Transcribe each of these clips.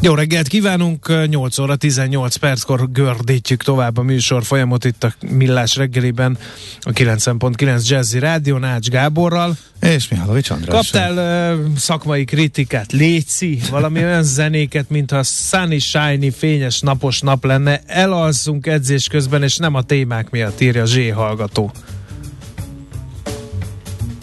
Jó reggelt kívánunk, 8 óra 18 perckor gördítjük tovább a műsor folyamot itt a Millás reggeliben a 90.9 Jazzy Rádió Nács Gáborral. És Mihálovics András. Kaptál uh, szakmai kritikát, létszi, valami olyan zenéket, mintha sunny, shiny, fényes, napos nap lenne, elalszunk edzés közben, és nem a témák miatt írja a Zsé hallgató.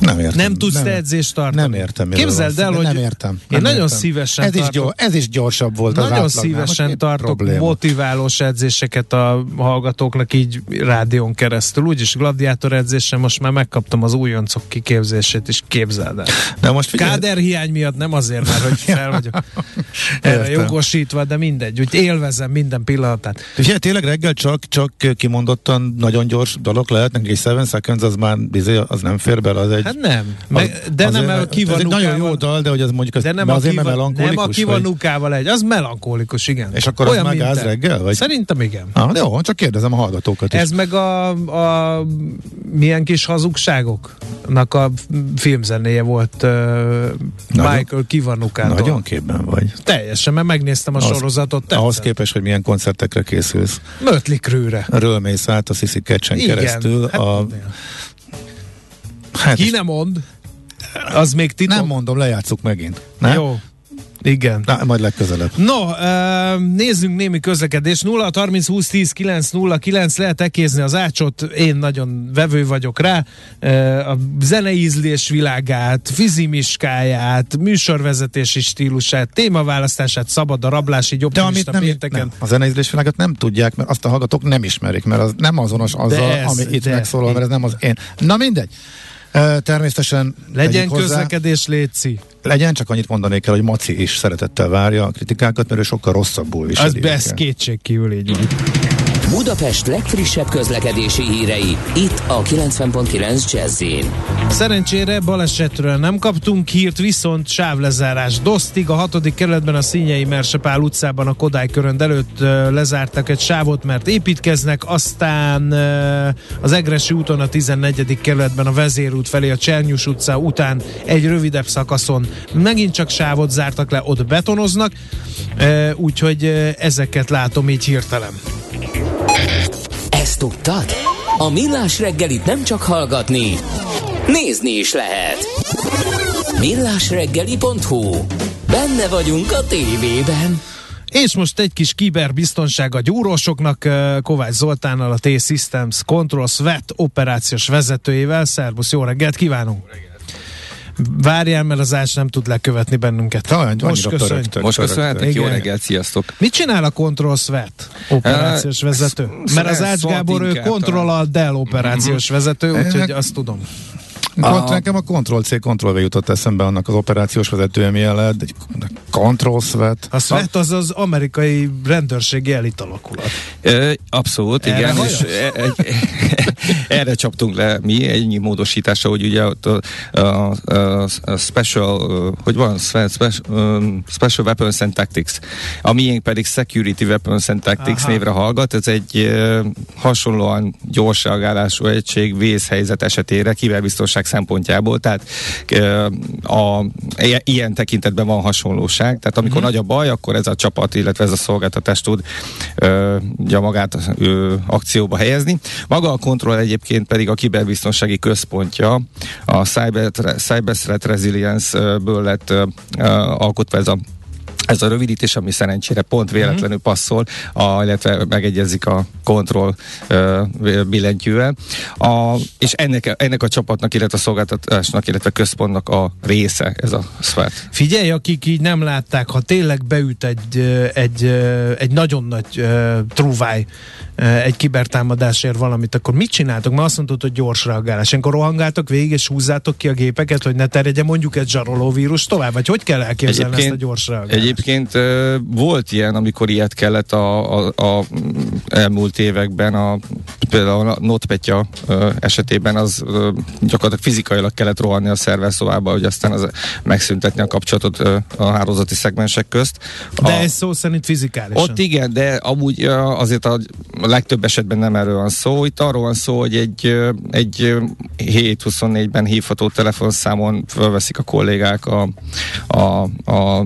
Nem értem. Nem tudsz nem, te edzést tartani? Nem értem. Képzeld el, hogy nem értem. én Nem nagyon értem. szívesen ez is, tartok. gyors, ez is gyorsabb volt az Nagyon átlagnál. szívesen tartok probléma? motiválós edzéseket a hallgatóknak így rádión keresztül. Úgyis gladiátor edzésen most már megkaptam az újoncok kiképzését is, képzeld el. De most figyelj, Káder hiány miatt nem azért, mert hogy fel vagyok erre jogosítva, de mindegy, úgy élvezem minden pillanatát. Figyelj, tényleg reggel csak, csak kimondottan nagyon gyors dolog lehet, neki egy 7 seconds az már az nem fér bele, az egy... Hát nem, meg, de azért, nem a Ez egy nagyon jó kivanukával. dal, de hogy az mondjuk az, De nem a, azért, mert kiva, nem melankolikus. a vagy- kivanukával egy, az melankolikus, igen. És akkor az Olyan, megáll te. reggel, vagy? Szerintem igen. Ah, jó, csak kérdezem a hallgatókat is. Ez meg a, a milyen kis hazugságoknak a filmzenéje volt uh, Nagyon- Michael Kivanukától. Nagyon képben vagy. Teljesen, mert megnéztem a Az- sorozatot. tetszett. Ahhoz képest, hogy milyen koncertekre készülsz. Mötley Crüe-re. Ről mész át a Sissy Igen. keresztül. Hát, a, hát Ki nem mond, az még titok. nem mondom, lejátszuk megint. Nem? Jó. Igen. Na, majd legközelebb. No, nézzünk némi közlekedés. 0 30 20 10 9 0 9 lehet ekézni az ácsot, én nagyon vevő vagyok rá. A zeneízlés világát, fizimiskáját, műsorvezetési stílusát, témaválasztását, szabad a rablási jobb De amit nem, pénteken. nem, a zeneízlésvilágot nem tudják, mert azt a hallgatók nem ismerik, mert az nem azonos azzal, ez, ami itt de- megszólal, mert ez nem az én. Na mindegy. Természetesen Legyen hozzá, közlekedés, létszi. legyen, csak annyit mondanék el, hogy Maci is szeretettel várja a kritikákat, mert ő sokkal rosszabbul viseli. ez őket. kétségkívül így van. Budapest legfrissebb közlekedési hírei, itt a 90.9 jazz Szerencsére balesetről nem kaptunk hírt, viszont sávlezárás Dosztig, a hatodik kerületben a Színyei Mersepál utcában a Kodály körönd előtt lezártak egy sávot, mert építkeznek, aztán az Egresi úton a 14. kerületben a Vezérút felé a Csernyus utca után egy rövidebb szakaszon megint csak sávot zártak le, ott betonoznak, úgyhogy ezeket látom így hirtelen. Tudtad? A Millás reggelit nem csak hallgatni, nézni is lehet. Millásreggeli.hu Benne vagyunk a tévében. És most egy kis kiberbiztonság a gyúrósoknak, Kovács Zoltánnal, a T-Systems Control SWAT operációs vezetőjével. Szervusz, jó reggelt kívánunk! Várjál, mert az Ács nem tud lekövetni bennünket. Talán most annyira köszönj. pörögtök, Most pörögtök. köszönhetek, jó reggelt, sziasztok! Mit csinál a Control SWAT operációs vezető? Mert az Ács Gábor, ő Control a Dell operációs vezető, úgyhogy azt tudom. Kont- Nekem a Ctrl-C, Ctrl-V jutott eszembe annak az operációs vezetője lehet, egy Ctrl-Svet. A SWAT az az amerikai rendőrségi elit alakulat. Ö, Abszolút, Erre igen, és e- egy, erre csaptunk le mi egy módosítása, hogy ugye ott a, a, a, a special, hogy van, Spe- special, um, special Weapons and Tactics, a miénk pedig Security Weapons and Tactics Aha. névre hallgat, ez egy hasonlóan gyors reagálású egység vészhelyzet esetére, kiberbiztonság szempontjából, tehát a, i- ilyen tekintetben van hasonlóság, tehát amikor Mhm. nagy a baj, akkor ez a csapat, illetve ez a szolgáltatás tud ö, ugye magát ö, akcióba helyezni. Maga a kontroll egyébként pedig a kiberbiztonsági központja, a Cyber, Cyber Threat Resilience-ből lett ö, ö, alkotva ez a ez a rövidítés, ami szerencsére pont véletlenül mhm. passzol, a, illetve megegyezik a kontroll billentyűvel. A, és ennek, ennek a csapatnak, illetve a szolgáltatásnak, illetve a központnak a része ez a SWAT. Figyelj, akik így nem látták, ha tényleg beüt egy, egy, egy nagyon nagy uh, trúváj egy kibertámadásért valamit, akkor mit csináltok? Mert azt mondtad, hogy gyors reagálás. Akkor rohangáltok végig, és húzzátok ki a gépeket, hogy ne terjedjen mondjuk egy zsaroló vírus tovább, vagy hogy kell elképzelni egyébként, ezt a gyors reagálást? Egyébként uh, volt ilyen, amikor ilyet kellett a, a, a elmúlt években, a, például a NotPetya esetében az gyakorlatilag fizikailag kellett rohanni a szerverszobába, hogy aztán az megszüntetni a kapcsolatot a hálózati szegmensek közt. De a, ez szó szerint fizikálisan. Ott igen, de amúgy azért a, legtöbb esetben nem erről van szó. Itt arról van szó, hogy egy, egy 7-24-ben hívható telefonszámon felveszik a kollégák a, a, a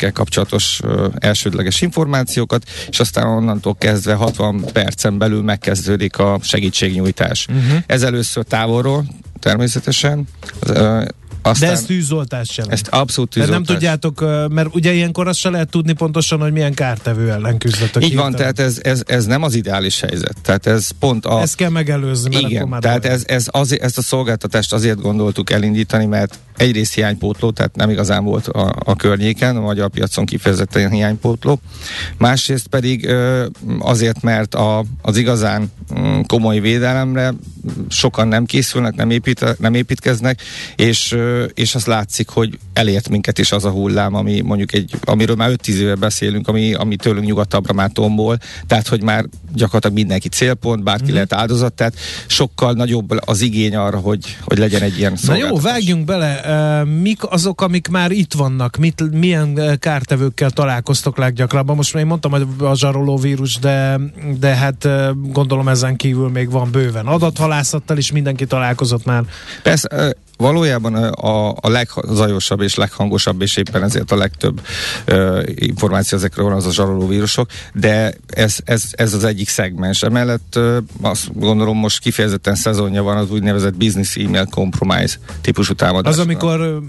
incidensekkel kapcsolatos elsődleges információkat, és aztán onnantól kezdve 60 percen belül megkezdődik a segítségnyújtás. Uh-huh. Ez először távolról, természetesen. Aztán De ez tűzoltás sem. Ezt abszolút tűzoltás. De nem tudjátok, mert ugye ilyenkor azt se lehet tudni pontosan, hogy milyen kártevő ellen küzdötök. Így van, tehát ez, ez, ez nem az ideális helyzet. Tehát ez pont a... Ezt kell megelőzni. Mert Igen, tehát ez, ez azért, ezt a szolgáltatást azért gondoltuk elindítani, mert egyrészt hiánypótló, tehát nem igazán volt a, a környéken, a magyar piacon kifejezetten hiánypótló. Másrészt pedig azért, mert a, az igazán mm, komoly védelemre sokan nem készülnek, nem, épít, nem építkeznek, és, és az látszik, hogy elért minket is az a hullám, ami mondjuk egy, amiről már 5-10 éve beszélünk, ami, ami tőlünk nyugatabbra már tombol, tehát hogy már gyakorlatilag mindenki célpont, bárki mm-hmm. lehet áldozat, tehát sokkal nagyobb az igény arra, hogy, hogy legyen egy ilyen Na jó, vágjunk bele. Mik azok, amik már itt vannak? Mit, milyen kártevőkkel találkoztok leggyakrabban? Most már én mondtam, hogy a zsaroló vírus, de, de hát gondolom ezen kívül még van bőven adathalászattal is mindenki találkozott már. Persze, valójában a, a legzajosabb és leghangosabb, és éppen ezért a legtöbb uh, információ ezekről van az a zsaroló vírusok, de ez, ez, ez az egyik szegmens. Emellett uh, azt gondolom most kifejezetten szezonja van az úgynevezett business email compromise típusú támadás. Az, amikor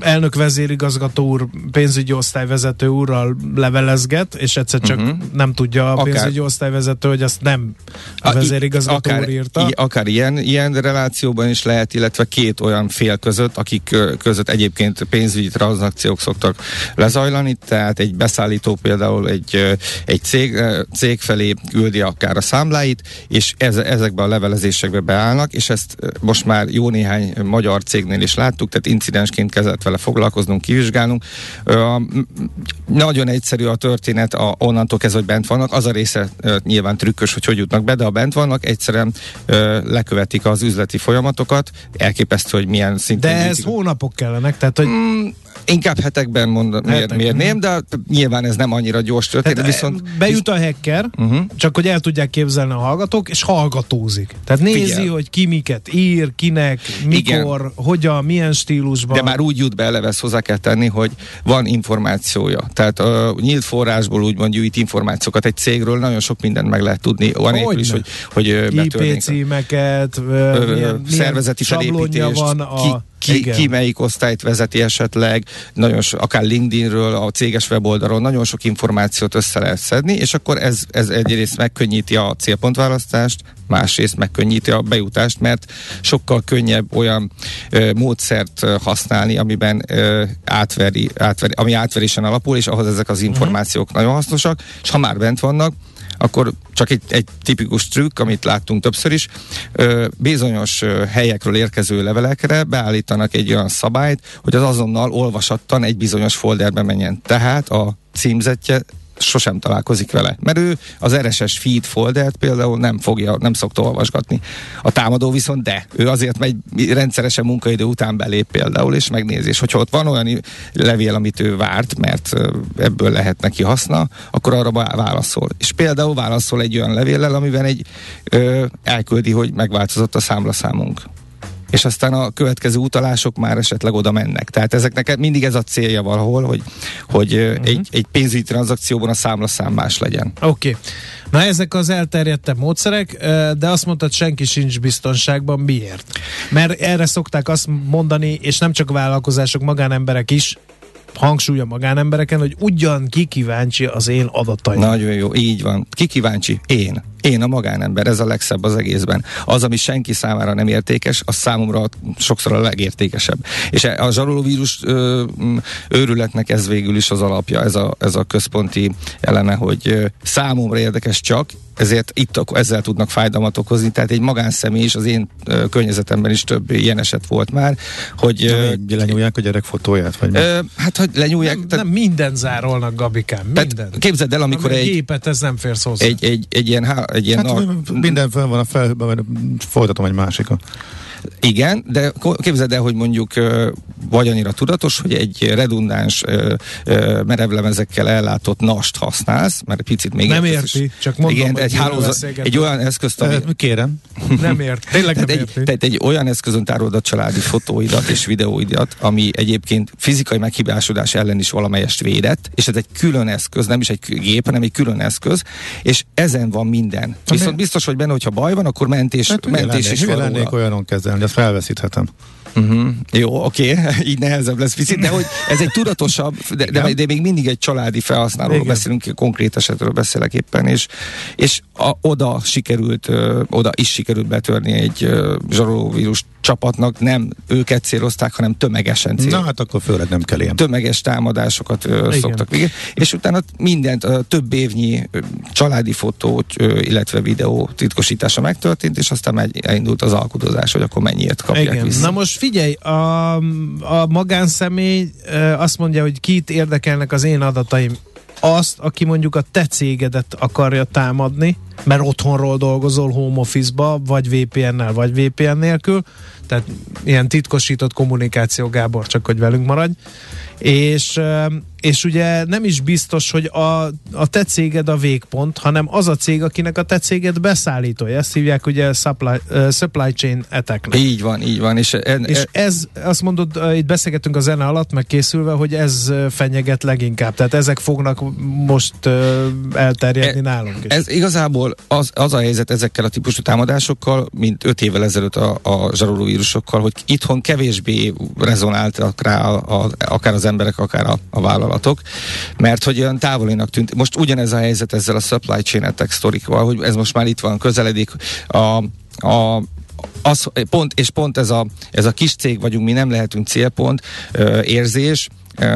elnök vezérigazgató úr, pénzügyi osztályvezető úrral levelezget, és egyszer csak uh-huh. nem tudja a pénzügyi akár, osztályvezető, hogy azt nem a, vezérigazgató akár, úr írta. I, akár ilyen, ilyen relációban is lehet, illetve két olyan fél között, akik között egyébként pénzügyi tranzakciók szoktak lezajlani, tehát egy beszállító például egy, egy cég, cég felé küldi akár a számláit, és ez, ezekben a levelezésekbe beállnak, és ezt most már jó néhány magyar cégnél is láttuk, tehát incidensként kezelt vele foglalkoznunk, kivizsgálnunk. Nagyon egyszerű a történet, a, onnantól kezdve, hogy bent vannak, az a része nyilván trükkös, hogy hogy jutnak be, de ha bent vannak, egyszerűen lekövetik az üzleti folyamatokat, elképesztő, hogy milyen szinten... De ez hónapok kellenek, tehát hogy... Mm, Inkább hetekben mond, Hetek. mérném, de nyilván ez nem annyira gyors történet. Tehát viszont bejut a hacker, uh-huh. csak hogy el tudják képzelni a hallgatók, és hallgatózik. Tehát nézi, Figyel. hogy ki miket ír, kinek, mikor, Igen. hogyan, milyen stílusban. De már úgy jut be, eleve ezt hozzá kell tenni, hogy van információja. Tehát uh, nyílt forrásból úgymond gyűjt információkat egy cégről, nagyon sok mindent meg lehet tudni, hogy is, hogy, hogy IP címeket, uh, milyen, szervezeti felépítést, van a... ki, ki, ki melyik osztályt vezeti esetleg, nagyon so, akár LinkedInről, a céges weboldalon nagyon sok információt össze lehet szedni, és akkor ez, ez egyrészt megkönnyíti a célpontválasztást, másrészt megkönnyíti a bejutást, mert sokkal könnyebb olyan ö, módszert használni, amiben ö, átveri, átveri, ami átverésen alapul, és ahhoz ezek az információk uh-huh. nagyon hasznosak, és ha már bent vannak, akkor csak egy, egy tipikus trükk, amit láttunk többször is, bizonyos helyekről érkező levelekre beállítanak egy olyan szabályt, hogy az azonnal olvasattan egy bizonyos folderbe menjen. Tehát a címzetje sosem találkozik vele. Mert ő az RSS feed foldert például nem fogja, nem szokta olvasgatni. A támadó viszont de. Ő azért megy rendszeresen munkaidő után belép például, és megnézi. És hogyha ott van olyan levél, amit ő várt, mert ebből lehet neki haszna, akkor arra válaszol. És például válaszol egy olyan levéllel, amiben egy ö, elküldi, hogy megváltozott a számlaszámunk és aztán a következő utalások már esetleg oda mennek. Tehát ezeknek mindig ez a célja valahol, hogy, hogy uh-huh. egy, egy pénzügyi tranzakcióban a számlaszám más legyen. Oké. Okay. Na ezek az elterjedtebb módszerek, de azt mondtad, senki sincs biztonságban. Miért? Mert erre szokták azt mondani, és nem csak vállalkozások, magánemberek is, hangsúly a magánembereken, hogy ugyan ki kíváncsi az én adataim. Nagyon jó, így van. Ki kíváncsi? Én. Én a magánember, ez a legszebb az egészben. Az, ami senki számára nem értékes, az számomra sokszor a legértékesebb. És a zsarolóvírus ö, őrületnek ez végül is az alapja, ez a, ez a központi eleme, hogy számomra érdekes csak, ezért itt ezzel tudnak fájdalmat okozni. Tehát egy magánszemély is, az én ö, környezetemben is több ilyen eset volt már, hogy... Ö, lenyúlják a gyerek fotóját? Vagy ö, hát, hogy lenyúlják... Nem, tehát, nem minden zárolnak, Gabikám, minden. Képzeld el, amikor egy... gépet, ez nem férsz hozzá. Egy, egy, egy ilyen... Egy ilyen hát, nar- minden fel van a fel, folytatom egy másikat. Igen, de képzeld el, hogy mondjuk vagy annyira tudatos, hogy egy redundáns merevlemezekkel ellátott nast használsz, mert egy picit még Nem érti, is. csak mondom, igen, egy, hálózat, egy olyan eszközt, ami... Kérem. Nem ért, tényleg nem tehát érti. Egy, tehát egy olyan eszközön tárolod a családi fotóidat és videóidat, ami egyébként fizikai meghibásodás ellen is valamelyest védett, és ez egy külön eszköz, nem is egy gép, hanem egy külön eszköz, és ezen van minden. Viszont biztos vagy benne, hogyha baj van, akkor mentés, hát, mentés lennék, is van lennék olyanon kezelni, ezt felveszíthetem. Uh-huh. Jó, oké, okay. így nehezebb lesz picit, de hogy ez egy tudatosabb, de, de, de még mindig egy családi felhasználóról Igen. beszélünk, konkrét esetről beszélek éppen, és, és a, oda sikerült, ö, oda is sikerült betörni egy ö, zsarolóvírus csapatnak, nem őket célozták, hanem tömegesen cél. Na hát akkor főleg nem kell ilyen. Tömeges támadásokat ö, szoktak végig. És utána mindent, ö, több évnyi ö, családi fotó, ö, illetve videó titkosítása megtörtént, és aztán megy, elindult az alkudozás, hogy akkor mennyiért kapják Igen. vissza. Na most figyelj, a, a magánszemély azt mondja, hogy kit érdekelnek az én adataim. Azt, aki mondjuk a te cégedet akarja támadni, mert otthonról dolgozol home office-ba, vagy VPN-nel, vagy VPN nélkül, tehát ilyen titkosított kommunikáció, Gábor, csak hogy velünk maradj, és, és ugye nem is biztos, hogy a, a te céged a végpont, hanem az a cég, akinek a te céged beszállítója. Ezt hívják ugye supply, uh, supply chain attack Így van, így van. És, en, és ez, azt mondod, itt beszélgetünk a zene alatt, meg készülve, hogy ez fenyeget leginkább. Tehát ezek fognak most uh, elterjedni e, nálunk is. Ez igazából az, az a helyzet ezekkel a típusú támadásokkal, mint öt évvel ezelőtt a, a zsarolóvírusokkal, hogy itthon kevésbé rezonáltak rá a, a, akár az emberek, akár a, a vállalatok, mert hogy olyan távolinak tűnt. Most ugyanez a helyzet ezzel a supply chain attack sztorikkal, hogy ez most már itt van, közeledik a, a az, pont, és pont ez a, ez a kis cég vagyunk, mi nem lehetünk célpont, ö, érzés,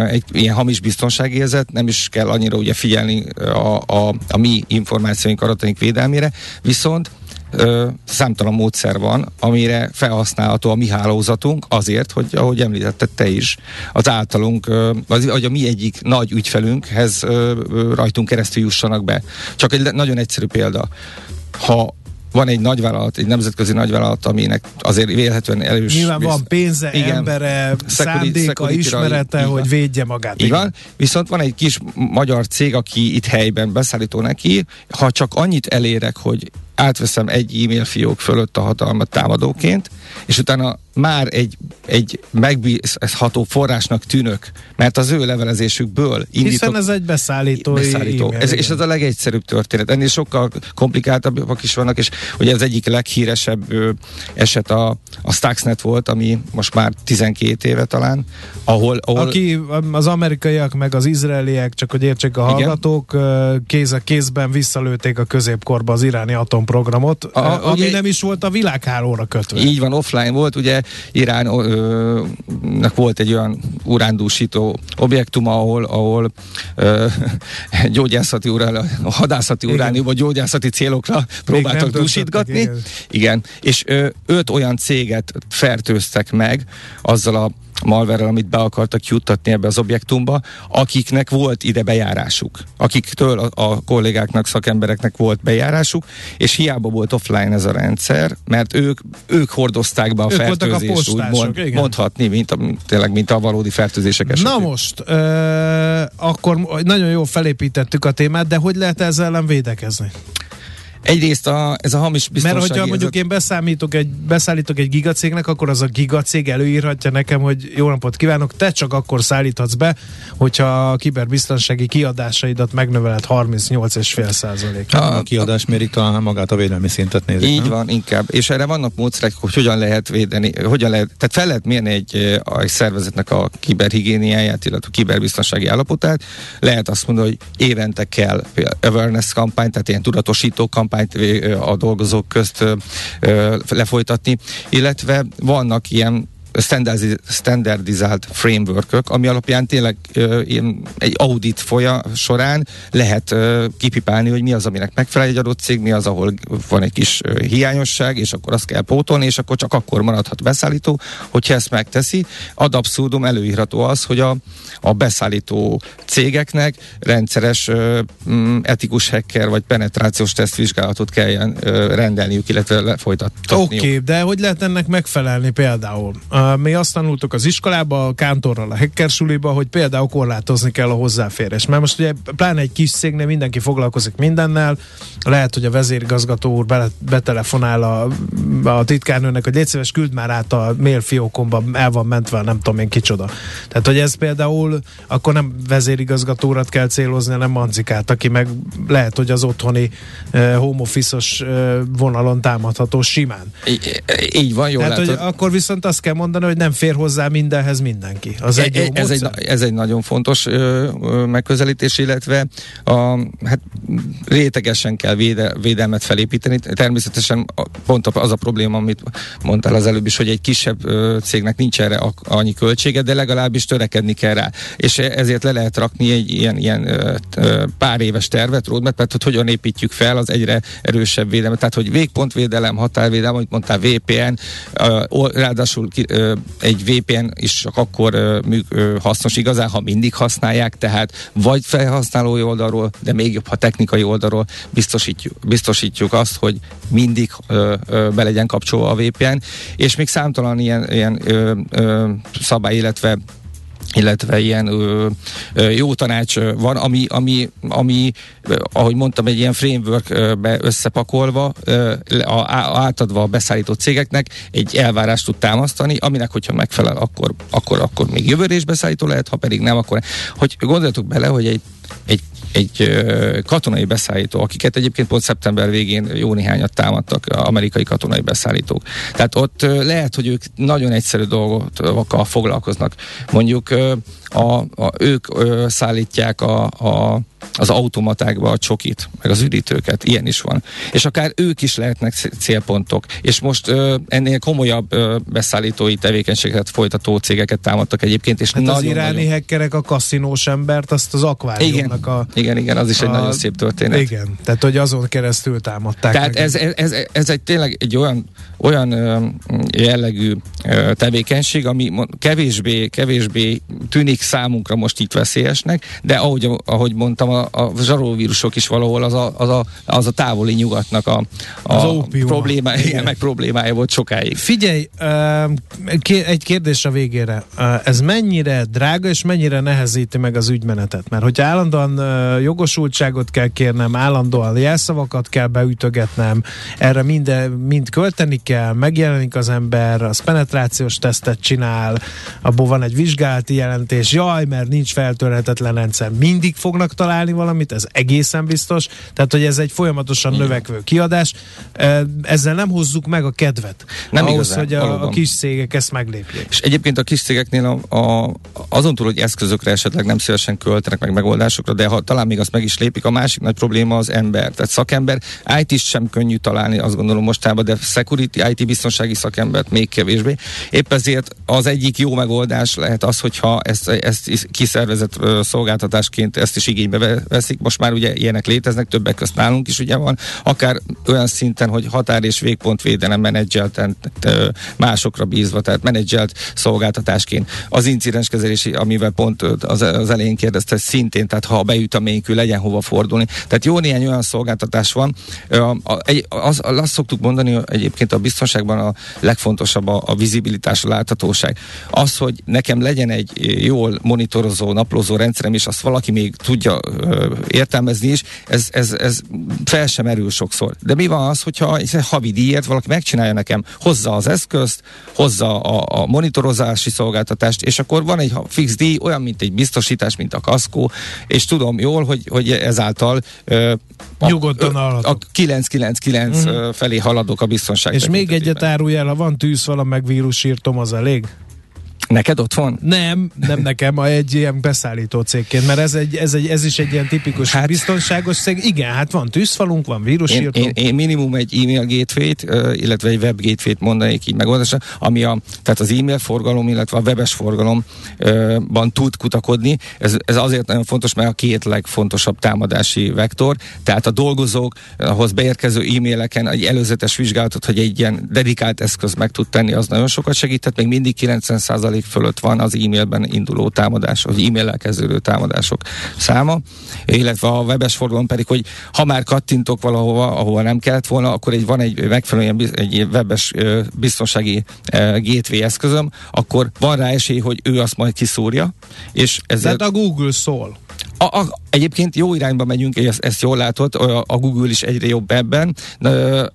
egy ilyen hamis biztonságérzet, nem is kell annyira ugye figyelni a, a, a mi információink, adataink védelmére, viszont ö, számtalan módszer van, amire felhasználható a mi hálózatunk azért, hogy ahogy említetted te is, az általunk, ö, az, hogy a mi egyik nagy ügyfelünkhez ö, ö, rajtunk keresztül jussanak be. Csak egy nagyon egyszerű példa. Ha van egy nagyvállalat, egy nemzetközi nagyvállalat, aminek azért vélhetően erős... Nyilván visz... van pénze, igen, embere, szándéka, ismerete, hogy védje magát. Így van. Viszont van egy kis magyar cég, aki itt helyben beszállító neki, ha csak annyit elérek, hogy átveszem egy e-mail fiók fölött a hatalmat támadóként, és utána már egy, egy megbízható forrásnak tűnök, mert az ő levelezésükből indítok. Hiszen ez egy beszállító. beszállító. Ez, és ez a legegyszerűbb történet. Ennél sokkal komplikáltabbak is vannak, és ugye az egyik leghíresebb ö, eset a, a Stuxnet volt, ami most már 12 éve talán, ahol, ahol... Aki az amerikaiak, meg az izraeliek, csak hogy értsék a hallgatók, Igen? kéz a kézben visszalőtték a középkorba az iráni atomprogramot, a, ami ugye, nem is volt a világhálóra kötve. Így van, offline volt, ugye Iránnak volt egy olyan urándúsító objektum, ahol, ahol ö, gyógyászati urán, hadászati uránium, vagy gyógyászati célokra próbáltak dúsítgatni. Igen. igen, és ö, öt olyan céget fertőztek meg azzal a malverrel, amit be akartak juttatni ebbe az objektumba, akiknek volt ide bejárásuk, akiktől a, a kollégáknak, szakembereknek volt bejárásuk, és hiába volt offline ez a rendszer, mert ők, ők hordozták be a ők fertőzést, úgy mond, mondhatni, mint a, tényleg, mint a valódi fertőzések esetén. Na most, ö, akkor nagyon jól felépítettük a témát, de hogy lehet ezzel ellen védekezni? Egyrészt a, ez a hamis biztonsági... Mert hogyha mondjuk én beszámítok egy, beszállítok egy gigacégnek, akkor az a gigacég előírhatja nekem, hogy jó napot kívánok, te csak akkor szállíthatsz be, hogyha a kiberbiztonsági kiadásaidat megnöveled 38,5 százalék. A, a kiadás mérik talán magát a védelmi szintet nézik. Így nem? van, inkább. És erre vannak módszerek, hogy hogyan lehet védeni, hogyan lehet, tehát fel lehet mérni egy, egy szervezetnek a kiberhigiéniáját, illetve a kiberbiztonsági állapotát. Lehet azt mondani, hogy évente kell awareness kampány, tehát ilyen tudatosító kampányt a dolgozók közt lefolytatni, illetve vannak ilyen standardizált framework ami alapján tényleg egy audit folya során lehet kipipálni, hogy mi az, aminek megfelel egy adott cég, mi az, ahol van egy kis hiányosság, és akkor azt kell pótolni, és akkor csak akkor maradhat beszállító, hogyha ezt megteszi. Ad abszurdum előírható az, hogy a, a beszállító cégeknek rendszeres mm, etikus hacker vagy penetrációs tesztvizsgálatot kelljen rendelniük, illetve lefolytatni. Oké, okay, de hogy lehet ennek megfelelni például? Mi azt tanultuk az iskolába, a kántorral, a hackersuliba, hogy például korlátozni kell a hozzáférés. Mert most ugye pláne egy kis cégnél mindenki foglalkozik mindennel, lehet, hogy a vezérigazgató úr be, betelefonál a, a titkárnőnek, hogy légy szíves, küld már át a mail fiókomba, el van mentve, nem tudom én kicsoda. Tehát, hogy ez például akkor nem vezérigazgatórat kell célozni, hanem Manzikát, aki meg lehet, hogy az otthoni uh, home office-os uh, vonalon támadható simán. Így, így van, jól Tehát, hogy akkor viszont azt kell mondani, hogy nem fér hozzá mindenhez mindenki. Az egy e, ez, egy, ez egy nagyon fontos ö, ö, megközelítés, illetve a, hát rétegesen kell véde, védelmet felépíteni. Természetesen pont az a probléma, amit mondtál az előbb is, hogy egy kisebb ö, cégnek nincs erre a, annyi költsége, de legalábbis törekedni kell rá. És ezért le lehet rakni egy ilyen, ilyen ö, ö, pár éves tervet, roadmap, tehát hogy hogyan építjük fel az egyre erősebb védelmet. Tehát, hogy végpontvédelem, határvédelem, amit mondtál, VPN, ö, ráadásul ki, ö, egy VPN is csak akkor hasznos igazán, ha mindig használják, tehát vagy felhasználói oldalról, de még jobb, ha technikai oldalról biztosítjuk, biztosítjuk azt, hogy mindig be legyen kapcsolva a VPN, és még számtalan ilyen, ilyen szabály, illetve illetve ilyen ö, ö, jó tanács van, ami, ami, ami ahogy mondtam, egy ilyen frameworkbe összepakolva, ö, a, átadva a beszállító cégeknek egy elvárást tud támasztani, aminek, hogyha megfelel, akkor, akkor, akkor még jövőre is beszállító lehet, ha pedig nem, akkor hogy gondoljatok bele, hogy egy, egy egy katonai beszállító, akiket egyébként pont szeptember végén jó néhányat támadtak amerikai katonai beszállítók. Tehát ott lehet, hogy ők nagyon egyszerű dolgokkal foglalkoznak. Mondjuk a, a, ők ö, szállítják a, a az automatákba a csokit, meg az üdítőket, ilyen is van. És akár ők is lehetnek célpontok. És most ö, ennél komolyabb ö, beszállítói tevékenységet folytató cégeket támadtak egyébként. És hát nagyon, az iráni nagyon... hekkerek a kaszinós embert, azt az akváriumnak igen, a... Igen, igen, az is a, egy nagyon szép történet. Igen, tehát hogy azon keresztül támadták. Tehát ez, ez, ez, ez egy tényleg egy olyan, olyan jellegű tevékenység, ami kevésbé, kevésbé tűnik számunkra most itt veszélyesnek, de ahogy, ahogy mondtam, a, a zsaróvírusok is valahol az a, az a, az a távoli nyugatnak a, a az problémája, igen. meg problémája volt sokáig. Figyelj, egy kérdés a végére. Ez mennyire drága és mennyire nehezíti meg az ügymenetet? Mert hogyha állandóan jogosultságot kell kérnem, állandóan jelszavakat kell beütögetnem, erre minden, mind költeni kell, megjelenik az ember, az penetrációs tesztet csinál, abból van egy vizsgálati jelentés, jaj, mert nincs feltörhetetlen rendszer. Mindig fognak találni valamit, ez egészen biztos, tehát hogy ez egy folyamatosan Igen. növekvő kiadás, ezzel nem hozzuk meg a kedvet nem ahhoz, igazán, hogy a, a kis cégek ezt meglépjék. És egyébként a kis cégeknél a, a, azon túl, hogy eszközökre esetleg nem szívesen költenek meg megoldásokra, de ha talán még azt meg is lépik, a másik nagy probléma az ember. Tehát szakember, IT sem könnyű találni, azt gondolom mostában, de security, IT biztonsági szakembert még kevésbé. Épp ezért az egyik jó megoldás lehet az, hogyha ezt, ezt kiszervezett szolgáltatásként ezt is igénybe veszik, most már ugye ilyenek léteznek, többek közt nálunk is ugye van, akár olyan szinten, hogy határ és végpont védelem menedzselten másokra bízva, tehát menedzselt szolgáltatásként. Az incidenskezelési, amivel pont az, az elején kérdezte, szintén, tehát ha beüt a ménkül, legyen hova fordulni. Tehát jó néhány olyan szolgáltatás van. Az, azt szoktuk mondani, egyébként a biztonságban a legfontosabb a, a vizibilitás, a láthatóság. Az, hogy nekem legyen egy jól monitorozó, naplózó rendszerem, és azt valaki még tudja ö, értelmezni is, ez, ez, ez fel sem erül sokszor. De mi van az, hogyha egy havi díjért valaki megcsinálja nekem, hozza az eszközt, hozza a, a monitorozási szolgáltatást, és akkor van egy fix díj, olyan, mint egy biztosítás, mint a kaszkó, és tudom jól, hogy, hogy ezáltal ö, Nyugodtan a, a 999 mm. felé haladok a biztonság. És még egyet árulj el, ha van tűzfala meg vírusírtom, az elég? Neked ott van? Nem, nem nekem, a egy ilyen beszállító cégként, mert ez, egy, ez, egy, ez is egy ilyen tipikus hát, biztonságos cég. Igen, hát van tűzfalunk, van vírusírtó. Én, én, én minimum egy e-mail gateway-t, illetve egy web gateway-t mondanék így megoldásra, ami a, tehát az e-mail forgalom, illetve a webes forgalomban tud kutakodni. Ez, ez azért nagyon fontos, mert a két legfontosabb támadási vektor, tehát a dolgozók ahhoz beérkező e-maileken egy előzetes vizsgálatot, hogy egy ilyen dedikált eszköz meg tud tenni, az nagyon sokat segített, még mindig 90 fölött van az e-mailben induló támadás, az e-mail kezdődő támadások száma, illetve a webes forgalom pedig, hogy ha már kattintok valahova, ahova nem kellett volna, akkor egy, van egy megfelelően egy webes biztonsági gateway eszközöm, akkor van rá esély, hogy ő azt majd kiszúrja, és ezzel... Tehát a Google szól. A, a, egyébként jó irányba megyünk, ezt, ezt jól látod, a Google is egyre jobb ebben,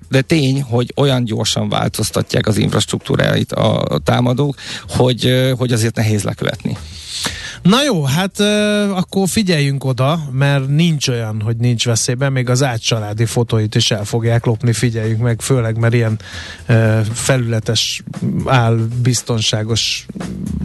de tény, hogy olyan gyorsan változtatják az infrastruktúráit a támadók, hogy, hogy azért nehéz lekövetni. Na jó, hát uh, akkor figyeljünk oda, mert nincs olyan, hogy nincs veszélyben, még az átcsaládi fotóit is el fogják lopni, figyeljünk meg, főleg mert ilyen uh, felületes, áll, biztonságos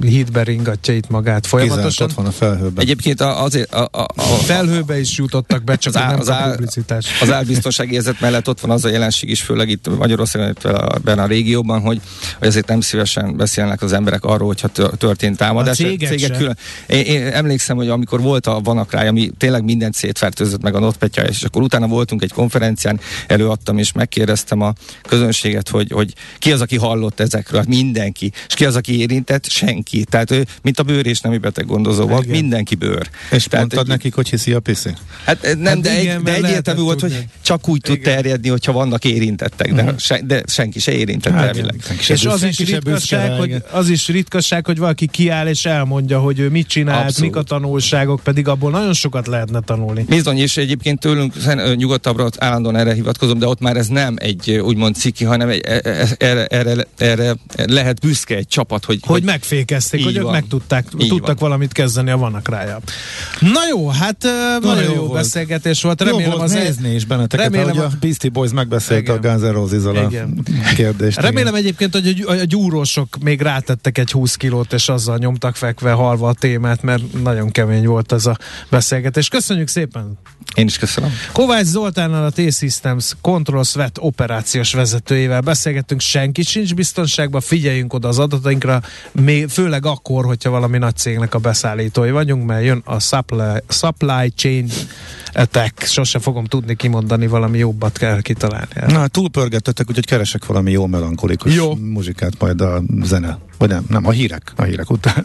hídbe ringatja itt magát folyamatosan. ott van a felhőben. Egyébként azért a, a, a, a felhőbe is jutottak be, csak az, nem az, a publicitás. Az álbiztonsági érzet mellett ott van az a jelenség is, főleg itt Magyarországon, ebben a régióban, hogy, hogy azért nem szívesen beszélnek az emberek arról, hogyha történt támadás. A cégek, cégek külön. Én, én emlékszem, hogy amikor volt a Vanakráj, ami tényleg minden szétfertőzött meg a notpetya, és akkor utána voltunk egy konferencián, előadtam, és megkérdeztem a közönséget, hogy, hogy ki az, aki hallott ezekről, hát mindenki. És ki az, aki érintett? Senki. Tehát ő, mint a bőr és nemi beteg gondozó volt, mindenki bőr. És Tehát, mondtad egy, nekik, hogy hiszi a piszi? Hát nem, hát de, igen, egy, de egyértelmű volt, tudni. hogy csak úgy tud igen. terjedni, hogyha vannak érintettek, de, uh-huh. se, de senki se érintett hát, elvileg. És az is, ritkaság, hogy, az is ritkaság, hogy valaki kiáll és elmondja, hogy ő mit csinált, Abszolút. mik a tanulságok, pedig abból nagyon sokat lehetne tanulni. Bizony, és egyébként tőlünk nyugodtabbra állandóan erre hivatkozom, de ott már ez nem egy úgymond ciki, hanem egy, e, e, erre, erre, erre lehet büszke egy csapat, hogy... Hogy, hogy megfékezték, hogy ők meg tudták, tudtak van. valamit kezdeni a vannak rája. Na jó, hát Na nagyon jó, jó beszélgetés volt. Remélem jó volt az nézni is benneteket, remélem, a Beastie Boys megbeszélte igen. a Guns N' a kérdést. Remélem igen. egyébként, hogy a gyúrósok még rátettek egy 20 kilót, és azzal nyomtak fekve halva a témát, mert nagyon kemény volt ez a beszélgetés. Köszönjük szépen! Én is köszönöm. Kovács Zoltánnal a T-Systems Control Svet operációs vezetőjével beszélgettünk, senki sincs biztonságban, figyeljünk oda az adatainkra, még, főleg akkor, hogyha valami nagy cégnek a beszállítói vagyunk, mert jön a supply, supply chain attack, sose fogom tudni kimondani, valami jobbat kell kitalálni. Na, túlpörgettetek, úgyhogy keresek valami jó melankolikus jó. muzsikát majd a zene, vagy nem, nem, a hírek, a hírek után.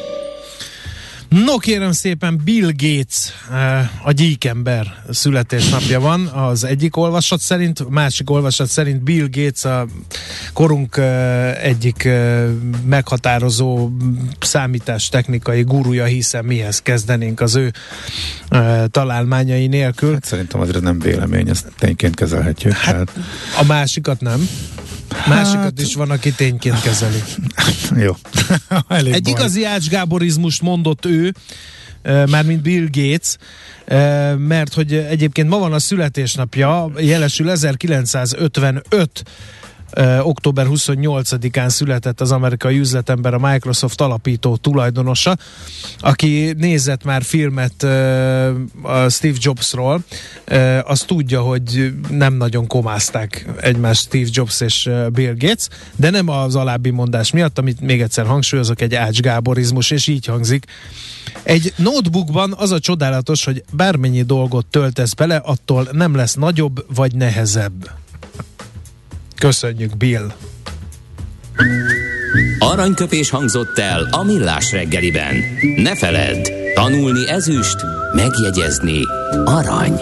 No kérem szépen, Bill Gates, eh, a gyíkember születésnapja van az egyik olvasat szerint, másik olvasat szerint Bill Gates a korunk eh, egyik eh, meghatározó számítástechnikai gurúja, hiszen mihez kezdenénk az ő találmányai nélkül. Hát szerintem azért nem vélemény, ezt tényként kezelhetjük. Hát, hát. A másikat nem. Másikat hát... is van, aki tényként kezeli. Jó. Elég Egy baj. igazi Ács Gáborizmust mondott ő, mármint Bill Gates, mert hogy egyébként ma van a születésnapja, jelesül 1955 október 28-án született az amerikai üzletember, a Microsoft alapító tulajdonosa, aki nézett már filmet a Steve Jobsról, az tudja, hogy nem nagyon komázták egymást Steve Jobs és Bill Gates, de nem az alábbi mondás miatt, amit még egyszer hangsúlyozok, egy ácsgáborizmus, és így hangzik. Egy notebookban az a csodálatos, hogy bármennyi dolgot töltesz bele, attól nem lesz nagyobb vagy nehezebb. Köszönjük, Bill! Aranyköpés hangzott el a millás reggeliben. Ne feledd, tanulni ezüst, megjegyezni arany.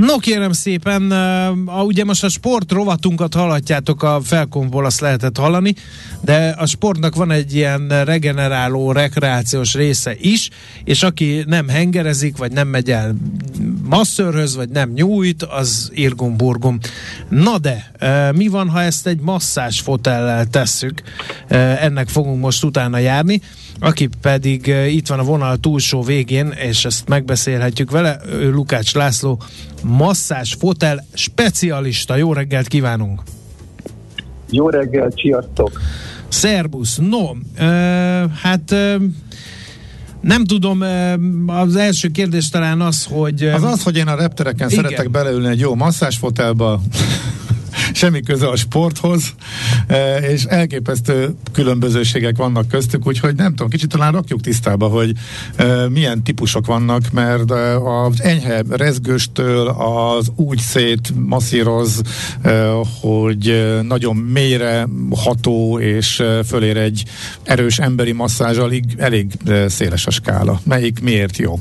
No kérem szépen, uh, ugye most a sport rovatunkat hallhatjátok a felkomból, azt lehetett hallani, de a sportnak van egy ilyen regeneráló, rekreációs része is, és aki nem hengerezik, vagy nem megy el masszörhöz, vagy nem nyújt, az irgum-burgum. Na de, mi van, ha ezt egy masszás fotellel tesszük? Ennek fogunk most utána járni. Aki pedig itt van a vonal túlsó végén, és ezt megbeszélhetjük vele, ő Lukács László, masszás fotel specialista. Jó reggelt kívánunk! Jó reggelt, sziasztok! Szerbusz! No, hát nem tudom, az első kérdés talán az, hogy... Az az, hogy én a reptereken igen. szeretek beleülni egy jó masszásfotelba, semmi köze a sporthoz, e, és elképesztő különbözőségek vannak köztük, úgyhogy nem tudom, kicsit talán rakjuk tisztába, hogy e, milyen típusok vannak, mert e, az enyhe rezgőstől az úgy szét masszíroz, hogy nagyon mélyre ható, és fölér egy erős emberi masszázs, elég, elég széles a skála. Melyik miért jó?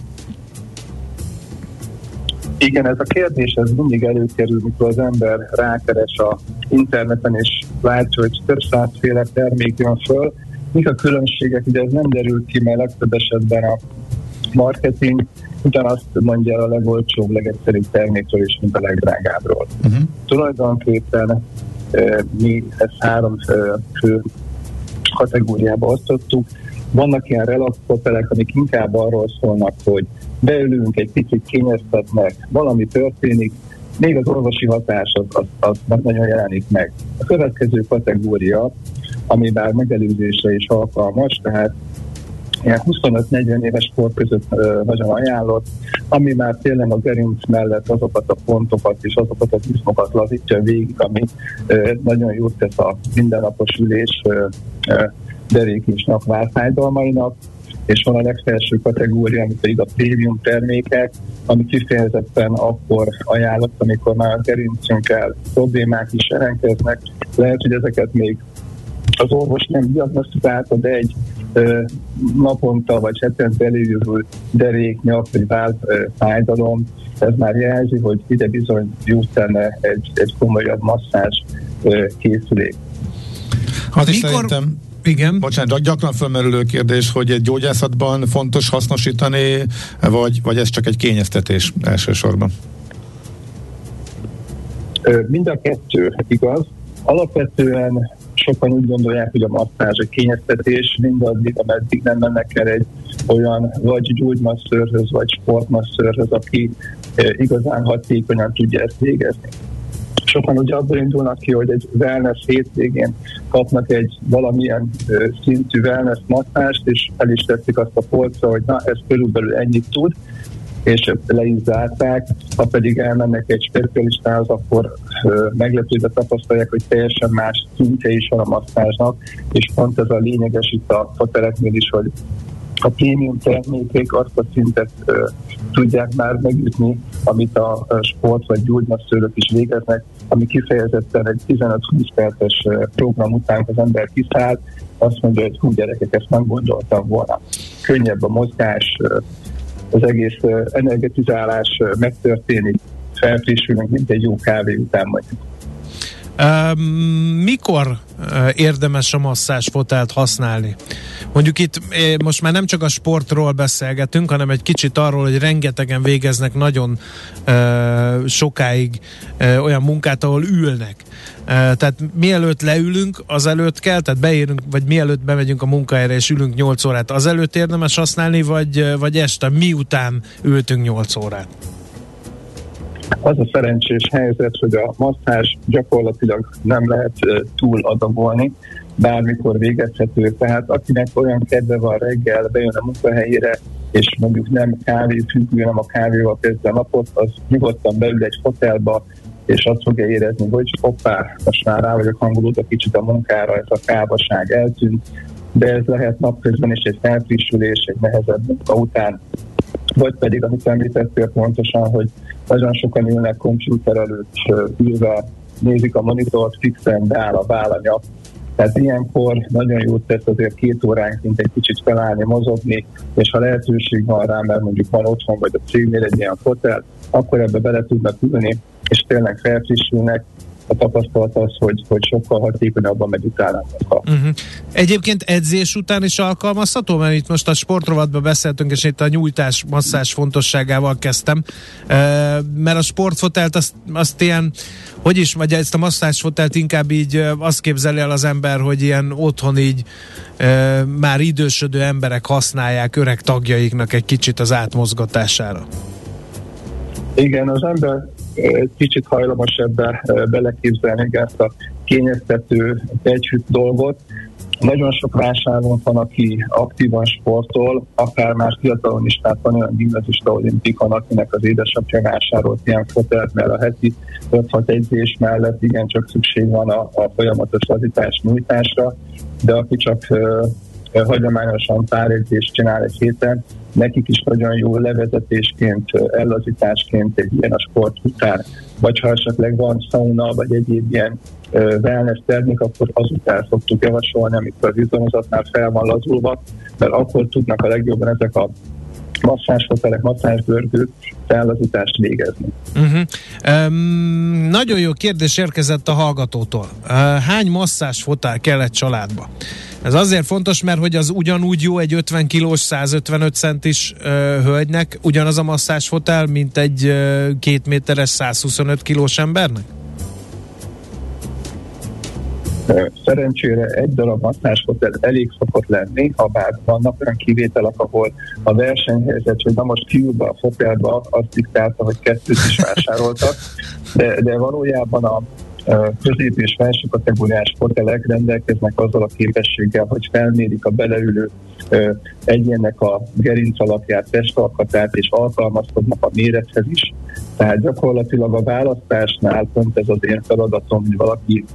Igen, ez a kérdés ez mindig előkerül, mikor az ember rákeres a interneten, és látja, hogy több százféle termék jön föl. Mik a különbségek? Ugye ez nem derül ki, mert legtöbb esetben a marketing ugyanazt mondja a legolcsóbb, legegyszerűbb termékről is, mint a legdrágábbról. Uh-huh. Tulajdonképpen mi ezt három fő kategóriába osztottuk. Vannak ilyen relax amik inkább arról szólnak, hogy beülünk, egy picit kényeztetnek, valami történik, még az orvosi hatás az, az, az nagyon jelenik meg. A következő kategória, ami már megelőzésre is alkalmas, tehát ilyen 25-40 éves kor között ö, nagyon ajánlott, ami már tényleg a gerinc mellett azokat a pontokat és azokat az izmokat lazítja végig, ami ö, nagyon jót tesz a mindennapos ülés ö, ö, derék és és van a legfelső kategória, ami pedig a prémium termékek, ami kifejezetten akkor ajánlott, amikor már a gerincünkkel problémák is jelentkeznek. Lehet, hogy ezeket még az orvos nem diagnosztizálta, de egy ö, naponta vagy hetente elévülő derék, nyak vagy vált fájdalom, ez már jelzi, hogy ide bizony tenne egy, egy komolyabb masszázs ö, készülék. Hát is Mikor... szerintem igen. Bocsánat, gyakran felmerülő kérdés, hogy egy gyógyászatban fontos hasznosítani, vagy, vagy ez csak egy kényeztetés elsősorban? Mind a kettő igaz. Alapvetően sokan úgy gondolják, hogy a masszázs egy kényeztetés, mindaddig, ameddig nem mennek el egy olyan vagy gyógymasszörhöz, vagy sportmasszörhöz, aki igazán hatékonyan tudja ezt végezni sokan ugye abból indulnak ki, hogy egy wellness hétvégén kapnak egy valamilyen szintű wellness masszást, és el is teszik azt a polcra, hogy na, ez körülbelül ennyit tud, és le is zárták, ha pedig elmennek egy specialistához, akkor meglepődve tapasztalják, hogy teljesen más szintje is van a masszázsnak, és pont ez a lényeges itt a foteleknél is, hogy a prémium termékek azt a szintet ö, tudják már megütni, amit a sport vagy gyógymasszőrök is végeznek, ami kifejezetten egy 15-20 perces program után az ember kiszáll, azt mondja, hogy hú gyerekek, ezt nem gondoltam volna. Könnyebb a mozgás, az egész energetizálás megtörténik, felfrissülünk, mint egy jó kávé után mondjuk. Mikor érdemes a masszásfotelt használni? Mondjuk itt most már nem csak a sportról beszélgetünk, hanem egy kicsit arról, hogy rengetegen végeznek nagyon sokáig olyan munkát, ahol ülnek. Tehát mielőtt leülünk, azelőtt kell, tehát beérünk, vagy mielőtt bemegyünk a munkahelyre és ülünk 8 órát, azelőtt érdemes használni, vagy, vagy este miután ültünk 8 órát? Az a szerencsés helyzet, hogy a masszázs gyakorlatilag nem lehet túl adagolni, bármikor végezhető. Tehát akinek olyan kedve van reggel, bejön a munkahelyére, és mondjuk nem kávé függő, nem a kávéval kezdve a napot, az nyugodtan beül egy hotelba, és azt fogja érezni, hogy hoppá, most már rá vagyok hangulódva kicsit a munkára, ez a kávaság eltűnt, de ez lehet napközben is egy felfrissülés, egy nehezebb munka után, vagy pedig, amit említettél pontosan, hogy nagyon sokan ülnek komputer előtt, ülve nézik a monitort, fixen beáll a váll tehát ilyenkor nagyon jót tesz azért két óránként egy kicsit felállni, mozogni, és ha lehetőség van rá, mert mondjuk van otthon vagy a cégnél egy ilyen hotel, akkor ebbe bele tudnak ülni, és tényleg felfrissülnek, a tapasztalat az, hogy, hogy sokkal hatékonyabban megy utána. Uh-huh. Egyébként edzés után is alkalmazható, mert itt most a sportrovatban beszéltünk, és itt a nyújtás, masszás fontosságával kezdtem, mert a sportfotelt azt, azt ilyen, hogy is, vagy ezt a masszásfotelt inkább így azt képzeli el az ember, hogy ilyen otthon így már idősödő emberek használják öreg tagjaiknak egy kicsit az átmozgatására. Igen, az ember kicsit hajlamos ebbe beleképzelni ezt a kényeztető, egyhűt dolgot. Nagyon sok vásárlónk van, aki aktívan sportol, akár már fiatalon is, tehát van olyan gimnazista olimpikon, akinek az édesapja vásárolt ilyen fotelt, mert a heti 5-6 edzés mellett igencsak szükség van a, a folyamatos lazítás nyújtásra, de aki csak hagyományosan pár edzést csinál egy héten, nekik is nagyon jó levezetésként, ellazításként egy ilyen a sport után, vagy ha esetleg van sauna, vagy egyéb ilyen wellness termék, akkor azután szoktuk javasolni, amikor az izomozatnál fel van lazulva, mert akkor tudnak a legjobban ezek a masszáshotelek, masszásgördők fellazítást végezni. Uh-huh. Um, nagyon jó kérdés érkezett a hallgatótól. Uh, hány masszásfotel kell egy családba? Ez azért fontos, mert hogy az ugyanúgy jó egy 50 kilós, 155 centis uh, hölgynek, ugyanaz a masszásfotel, mint egy uh, két méteres, 125 kilós embernek? Szerencsére egy darab masszáshotel elég szokott lenni, ha bár vannak olyan kivételek, ahol a versenyhelyzet, hogy na most kiülve a fotelba, azt diktálta, hogy kettőt is vásároltak, de, de valójában a közép- és felső kategóriás fotelek rendelkeznek azzal a képességgel, hogy felmérik a beleülő egyének a gerinc alapját, testalkatát, és alkalmazkodnak a mérethez is. Tehát gyakorlatilag a választásnál pont ez az én feladatom, hogy valaki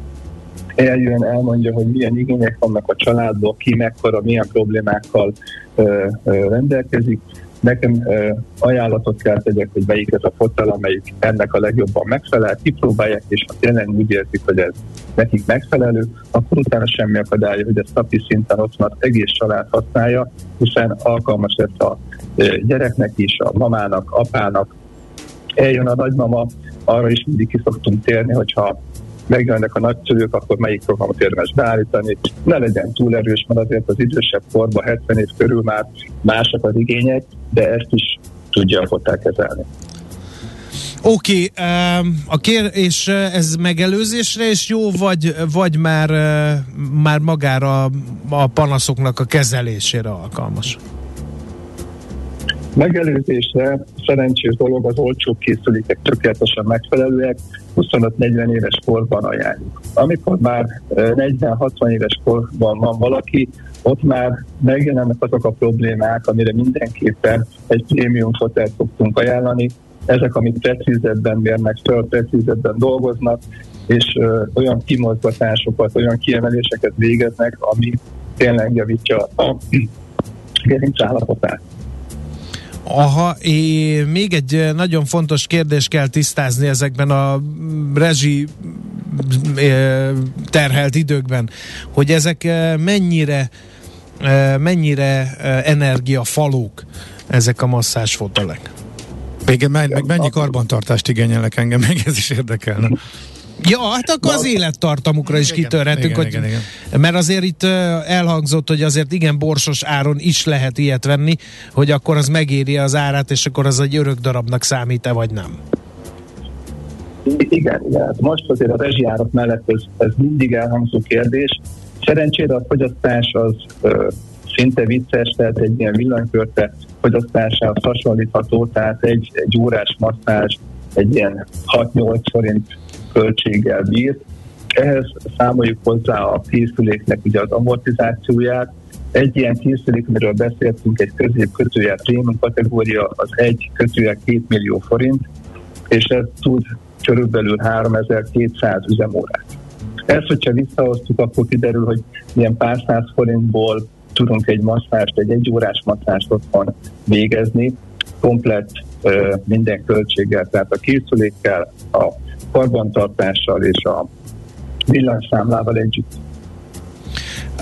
eljön, elmondja, hogy milyen igények vannak a családban, ki mekkora, milyen problémákkal ö, ö, rendelkezik. Nekem ö, ajánlatot kell tegyek, hogy melyik ez a fotel, amelyik ennek a legjobban megfelel, kipróbálják, és ha tényleg úgy érzik, hogy ez nekik megfelelő, akkor utána semmi akadálya, hogy ezt napi szinten ott már egész család használja, hiszen alkalmas lesz a gyereknek is, a mamának, apának, eljön a nagymama, arra is mindig ki szoktunk térni, hogyha megjönnek a nagyszülők, akkor melyik programot érdemes beállítani. Ne legyen túl erős, mert azért az idősebb korban, 70 év körül már mások az igények, de ezt is tudja a kezelni. Oké, okay, a kér, és ez megelőzésre is jó, vagy, vagy már, már magára a panaszoknak a kezelésére alkalmas? Megelőzésre szerencsés dolog az olcsó készülékek tökéletesen megfelelőek, 25-40 éves korban ajánljuk. Amikor már 40-60 éves korban van valaki, ott már megjelennek azok a problémák, amire mindenképpen egy prémium fotelt szoktunk ajánlani. Ezek, amik precízebben mérnek föl, precízebben dolgoznak, és ö, olyan kimozgatásokat, olyan kiemeléseket végeznek, ami tényleg javítja a gerinc állapotát. Aha, é, még egy eh, nagyon fontos kérdés kell tisztázni ezekben a rezsi eh, terhelt időkben, hogy ezek eh, mennyire mennyire energiafalók ezek a masszásfotelek. Igen, meg mennyi karbantartást igényelnek engem, meg ez is érdekelne. Ja, hát akkor az élettartamukra is kitörhetünk, hogy, igen, igen. mert azért itt elhangzott, hogy azért igen borsos áron is lehet ilyet venni, hogy akkor az megéri az árát, és akkor az egy örök darabnak számít-e, vagy nem? Igen, igen. Hát most azért a rezsijárat mellett ez, ez mindig elhangzó kérdés. Szerencsére a fogyasztás az ö, szinte vicces, tehát egy ilyen villanykörte fogyasztásához hasonlítható, tehát egy, egy órás masszázs egy ilyen 6-8 forint költséggel bír. Ehhez számoljuk hozzá a készüléknek ugye az amortizációját. Egy ilyen készülék, amiről beszéltünk, egy közép kötője prémium kategória, az egy kötője 2 millió forint, és ez tud körülbelül 3200 üzemórát. Ezt, hogyha visszahoztuk, akkor kiderül, hogy ilyen pár száz forintból tudunk egy masszást, egy egyórás masszást otthon végezni, komplet minden költséggel, tehát a készülékkel, a karbantartással és a villanyszámlával együtt.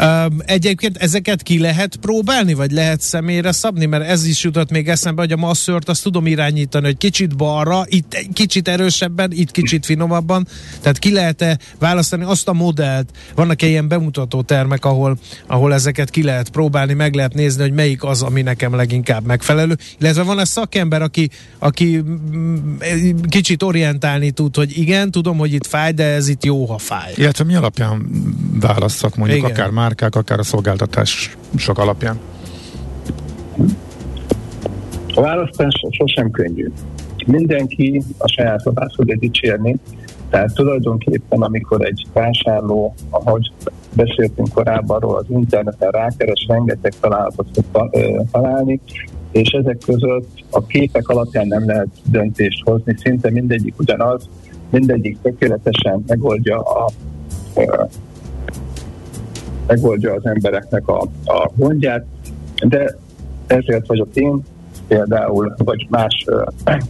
Um, egyébként ezeket ki lehet próbálni, vagy lehet személyre szabni? Mert ez is jutott még eszembe, hogy a masszört azt tudom irányítani, hogy kicsit balra, itt egy kicsit erősebben, itt kicsit finomabban. Tehát ki lehet-e választani azt a modellt? Vannak-e ilyen bemutató termek, ahol, ahol ezeket ki lehet próbálni, meg lehet nézni, hogy melyik az, ami nekem leginkább megfelelő. Illetve van-e szakember, aki, aki mm, kicsit orientálni tud, hogy igen, tudom, hogy itt fáj, de ez itt jó, ha fáj. Illetve mi alapján válasszak mondjuk igen. akár márkák, akár a szolgáltatás sok alapján? A választás sosem könnyű. Mindenki a saját szabást fogja dicsérni, tehát tulajdonképpen, amikor egy vásárló, ahogy beszéltünk korábban arról, az interneten rákeres, rengeteg találatot fog találni, és ezek között a képek alapján nem lehet döntést hozni, szinte mindegyik ugyanaz, mindegyik tökéletesen megoldja a megoldja az embereknek a, a gondját, de ezért vagyok én például, vagy más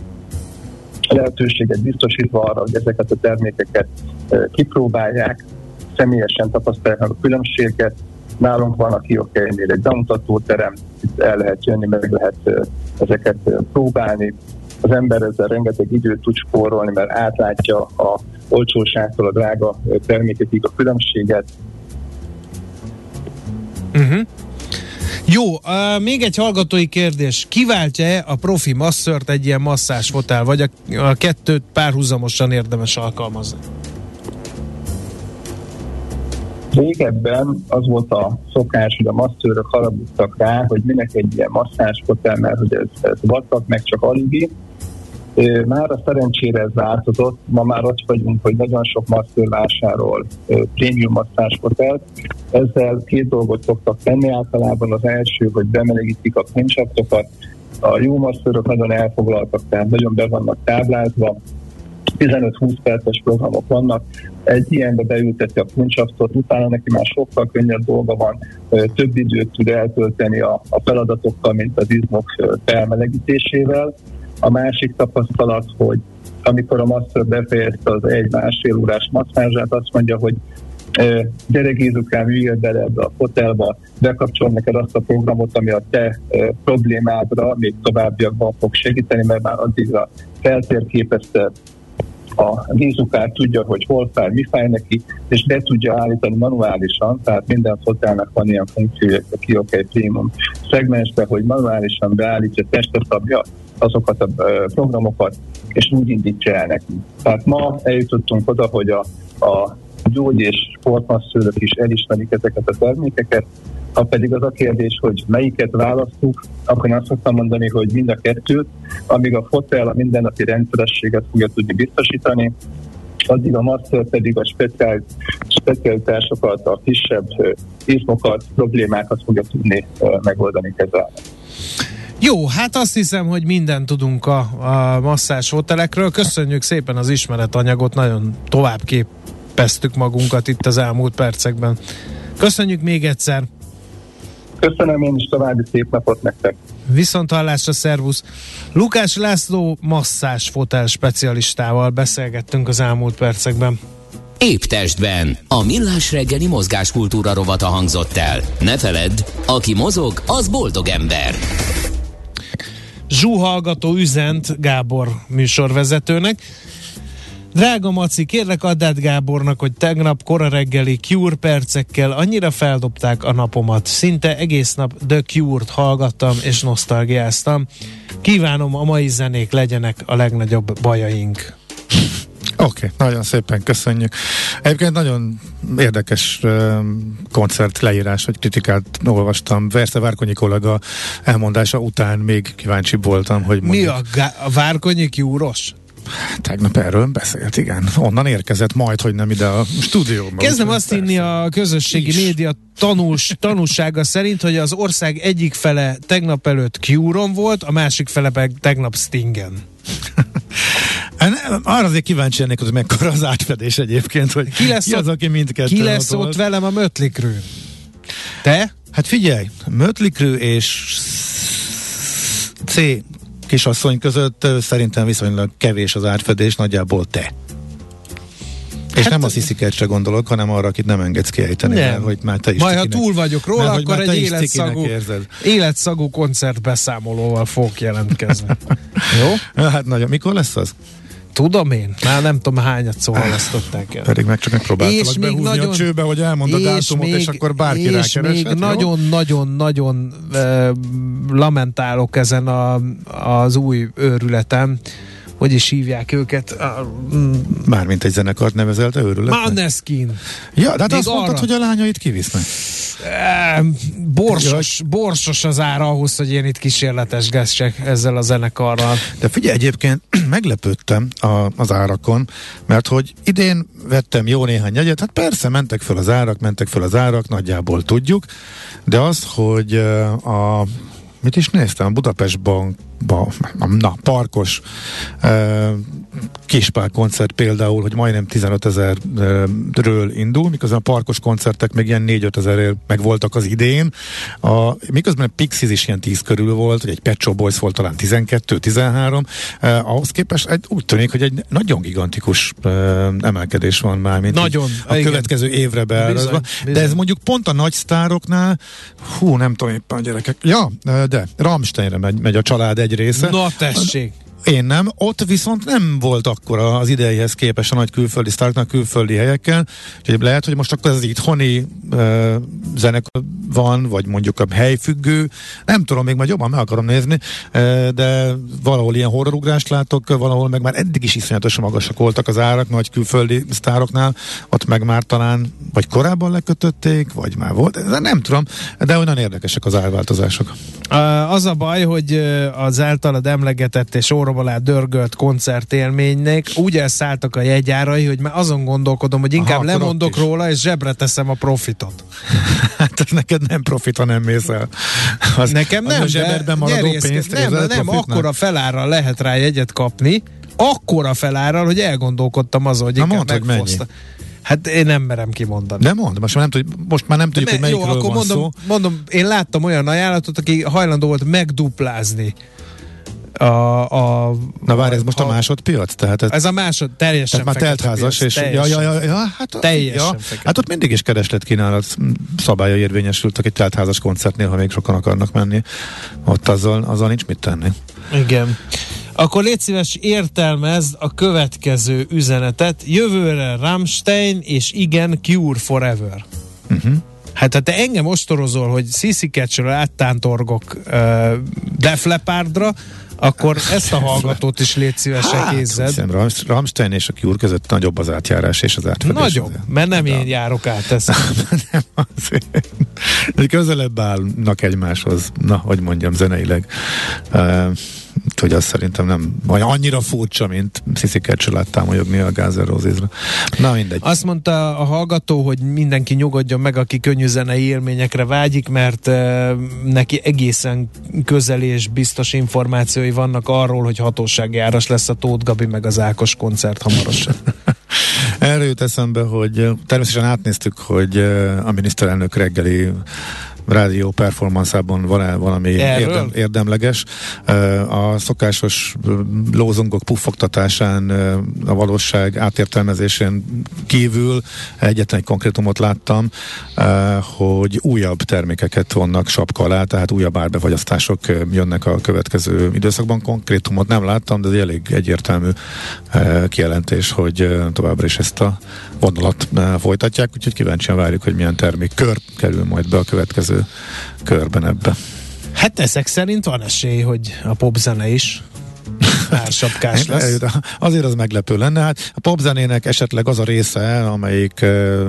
lehetőséget biztosítva arra, hogy ezeket a termékeket kipróbálják, személyesen tapasztalják a különbséget. Nálunk van a Kiokeinél egy bemutatóterem, itt el lehet jönni, meg lehet ezeket próbálni. Az ember ezzel rengeteg időt tud spórolni, mert átlátja a olcsóságtól a drága termékekig a különbséget, Uh-huh. Jó, uh, még egy hallgatói kérdés. Kiváltja-e a profi masszört egy ilyen masszásfotel, vagy a, a kettőt párhuzamosan érdemes alkalmazni? Régebben az volt a szokás, hogy a masszőrök haragudtak rá, hogy minek egy ilyen masszásfotel, mert hogy ez, ez vacak, meg csak alibi, már a szerencsére ez változott, ma már ott vagyunk, hogy nagyon sok masször vásárol prémium masszásfotelt. Ezzel két dolgot szoktak tenni általában. Az első, hogy bemelegítik a kincsaptokat, a jó masszörök nagyon elfoglaltak, tehát nagyon be vannak táblázva, 15-20 perces programok vannak, egy ilyenbe beülteti a kuncsaftot, utána neki már sokkal könnyebb dolga van, több időt tud eltölteni a, a feladatokkal, mint az izmok felmelegítésével. A másik tapasztalat, hogy amikor a masször befejezte az egy-másfél órás masszázsát, azt mondja, hogy gyere Gézukám, üljél bele ebbe a fotelba, bekapcsol neked azt a programot, ami a te problémádra még továbbiakban fog segíteni, mert már addigra feltérképezte a vízukár tudja, hogy hol fáj, mi fáj neki, és be tudja állítani manuálisan, tehát minden fotelnek van ilyen funkciója a Kiokei Premium szegmensbe, hogy manuálisan beállítja, testre szabja azokat a programokat, és úgy indítsa el neki. Tehát ma eljutottunk oda, hogy a, a gyógy és sportmasszőrök is elismerik ezeket a termékeket, ha pedig az a kérdés, hogy melyiket választjuk, akkor én azt szoktam mondani, hogy mind a kettőt, amíg a fotel a mindennapi rendszerességet fogja tudni biztosítani, addig a master pedig a speciál, specialitásokat, a kisebb izmokat, problémákat fogja tudni megoldani, kezelni. Jó, hát azt hiszem, hogy mindent tudunk a, a masszás hotelekről. Köszönjük szépen az ismeretanyagot, nagyon tovább képeztük magunkat itt az elmúlt percekben. Köszönjük még egyszer! Köszönöm én is, további szép napot nektek! Viszont hallásra, szervusz! Lukás László masszás fotel specialistával beszélgettünk az elmúlt percekben. Épp testben. A millás reggeli mozgáskultúra rovata hangzott el. Ne feledd, aki mozog, az boldog ember. Zsúhallgató üzent Gábor műsorvezetőnek. Drága Maci, kérlek add át Gábornak, hogy tegnap kora reggeli Cure percekkel annyira feldobták a napomat. Szinte egész nap The Cure-t hallgattam és nosztalgiáztam. Kívánom a mai zenék legyenek a legnagyobb bajaink. Oké, okay, nagyon szépen köszönjük. Egyébként nagyon érdekes uh, koncert leírás, vagy kritikát olvastam. Versze Várkonyi kollega elmondása után még kíváncsi voltam, hogy mondjuk... Mi a, gá- a Várkonyi kiúros? Tegnap erről beszélt, igen. Onnan érkezett majd, hogy nem ide a stúdióba. Kezdem azt hinni a közösségi is. média tanús, tanúsága szerint, hogy az ország egyik fele tegnap előtt Curon volt, a másik fele meg tegnap Stingen. Arra azért kíváncsi ennek, hogy mekkora az átfedés egyébként, hogy ki, lesz ki az, aki mindkettő Ki lesz ott, ott velem a Mötlikrő? Te? Hát figyelj, Mötlikrő és C kisasszony között szerintem viszonylag kevés az átfedés, nagyjából te. És hát nem a sziszikertre gondolok, hanem arra, akit nem engedsz kiejteni, nem. Mert, hogy már te is Majd ha túl vagyok róla, mert, akkor egy életszagú, életszagú koncertbeszámolóval fogok jelentkezni. Jó? Hát nagyon. Mikor lesz az? Tudom én, már nem tudom hányat szó halasztották el. Pedig meg csak megpróbáltalak behúzni nagyon, a csőbe, hogy elmond a dátumot, és, és akkor bárki és rákereshet. még nagyon-nagyon-nagyon e, lamentálok ezen a, az új őrületem, hogy is hívják őket? Mm. Mármint egy zenekart nevezelt őrület. Maneskin. Ja, de hát azt arra. mondtad, hogy a lányait kivisznek. Borsos, borsos az ára ahhoz, hogy én itt kísérletesgessek ezzel a zenekarral. De figyelj, egyébként meglepődtem a, az árakon, mert hogy idén vettem jó néhány jegyet, hát persze mentek föl az árak, mentek föl az árak, nagyjából tudjuk, de az, hogy a mit is néztem? A Budapest Bankba, na, parkos Kispál koncert például, hogy majdnem 15 ezerről indul, miközben a parkos koncertek még ilyen 4-5 ezerért meg voltak az idén. A, miközben a Pixies is ilyen 10 körül volt, egy Pet Shop Boys volt talán 12-13, eh, ahhoz képest egy, úgy tűnik, hogy egy nagyon gigantikus eh, emelkedés van már, mint nagyon, a igen. következő évre beárazva. De ez mondjuk pont a nagy sztároknál, hú, nem tudom éppen a gyerekek. Ja, de Ramsteinre megy, megy a család egy része. Na tessék! Én nem. Ott viszont nem volt akkor az idejéhez képes a nagy külföldi sztárknak külföldi helyekkel. Úgyhogy lehet, hogy most akkor ez itthoni uh, zenekar van, vagy mondjuk a helyfüggő. Nem tudom, még majd jobban meg akarom nézni, uh, de valahol ilyen horrorugrást látok, valahol meg már eddig is iszonyatosan magasak voltak az árak nagy külföldi sztároknál. Ott meg már talán, vagy korábban lekötötték, vagy már volt. De nem tudom, de olyan érdekesek az árváltozások. Az a baj, hogy az általad emlegetett és óra orrom alá dörgölt koncertélménynek úgy elszálltak a jegyárai, hogy már azon gondolkodom, hogy inkább Aha, lemondok róla, és zsebre teszem a profitot. hát neked nem profit, ha nem mész el. Az, Nekem nem, az a zseberben maradó pénzt nem, nem, nem akkora felárral lehet rá jegyet kapni, akkora felárral, hogy elgondolkodtam azon, hogy inkább mondd, megfoszta. Hát én nem merem kimondani. De mond, most már nem, tudjuk, most már nem tudjuk, ne, hogy melyikről jó, akkor van mondom, szó. mondom, én láttam olyan ajánlatot, aki hajlandó volt megduplázni a, a, Na várj, ez most a, a másodpiac? Tehát ez, ez a másod, teljesen Tehát már teltházas, és teljesen, ja, ja, ja, ja, hát, teljesen ja, hát ott mindig is kereslet kínálat szabálya érvényesültek egy teltházas koncertnél, ha még sokan akarnak menni. Ott azzal, azzal nincs mit tenni. Igen. Akkor légy szíves, értelmezd a következő üzenetet. Jövőre Rammstein, és igen, Cure Forever. Uh-huh. Hát ha te engem ostorozol, hogy Sissy Catcher áttántorgok uh, Def Leppardra, akkor ezt a hallgatót is légy szívesen hát, kézzed. Ramstein és a Cure között nagyobb az átjárás és az átfedés. Nagyobb, mert nem én járok át ezt. nem azért. Közelebb állnak egymáshoz, na, hogy mondjam, zeneileg. Uh, hogy az szerintem nem vagy annyira furcsa, mint Sissy Catcher támolyogni a Gázer Rózizra. Na mindegy. Azt mondta a hallgató, hogy mindenki nyugodjon meg, aki könnyű zenei élményekre vágyik, mert uh, neki egészen közeli és biztos információi vannak arról, hogy hatósági áras lesz a Tóth Gabi meg az Ákos koncert hamarosan. Erről jut eszembe, hogy természetesen átnéztük, hogy a miniszterelnök reggeli rádió performanszában van-e valami érdem, érdemleges. A szokásos lózungok puffogtatásán, a valóság átértelmezésén kívül egyetlen egy konkrétumot láttam, hogy újabb termékeket vonnak sapka alá, tehát újabb árbefagyasztások jönnek a következő időszakban. Konkrétumot nem láttam, de ez egy elég egyértelmű kijelentés, hogy továbbra is ezt a vonalat folytatják, úgyhogy kíváncsian várjuk, hogy milyen termék kör kerül majd be a következő körben ebbe. Hát ezek szerint van esély, hogy a popzene is ársapkás lesz. Azért az meglepő lenne. Hát a popzenének esetleg az a része, amelyik uh,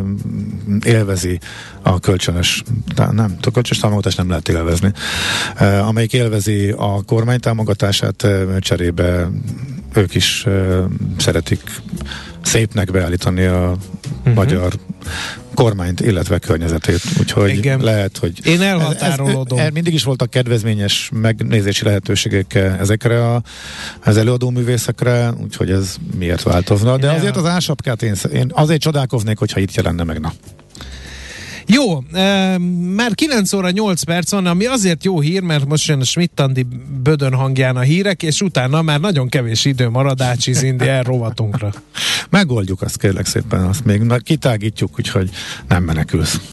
élvezi a kölcsönös, nem, a kölcsönös támogatást nem lehet élvezni, uh, amelyik élvezi a kormány támogatását uh, cserébe ők is szeretik szépnek beállítani a uh-huh. magyar kormányt, illetve környezetét. Úgyhogy Igen. lehet, hogy... Én elhatárolodom. Ez, ez, ez, mindig is voltak kedvezményes megnézési lehetőségek ezekre a, az előadó művészekre, úgyhogy ez miért változna. De azért az ásapkát én, én azért csodálkoznék, hogyha itt jelenne meg. Na. Jó, e, már 9 óra 8 perc van, ami azért jó hír, mert most jön a Schmidt-Andi bödön hangján a hírek, és utána már nagyon kevés idő marad Ácsi Zindi rovatunkra. Megoldjuk azt kérlek szépen, azt még kitágítjuk, úgyhogy nem menekülsz.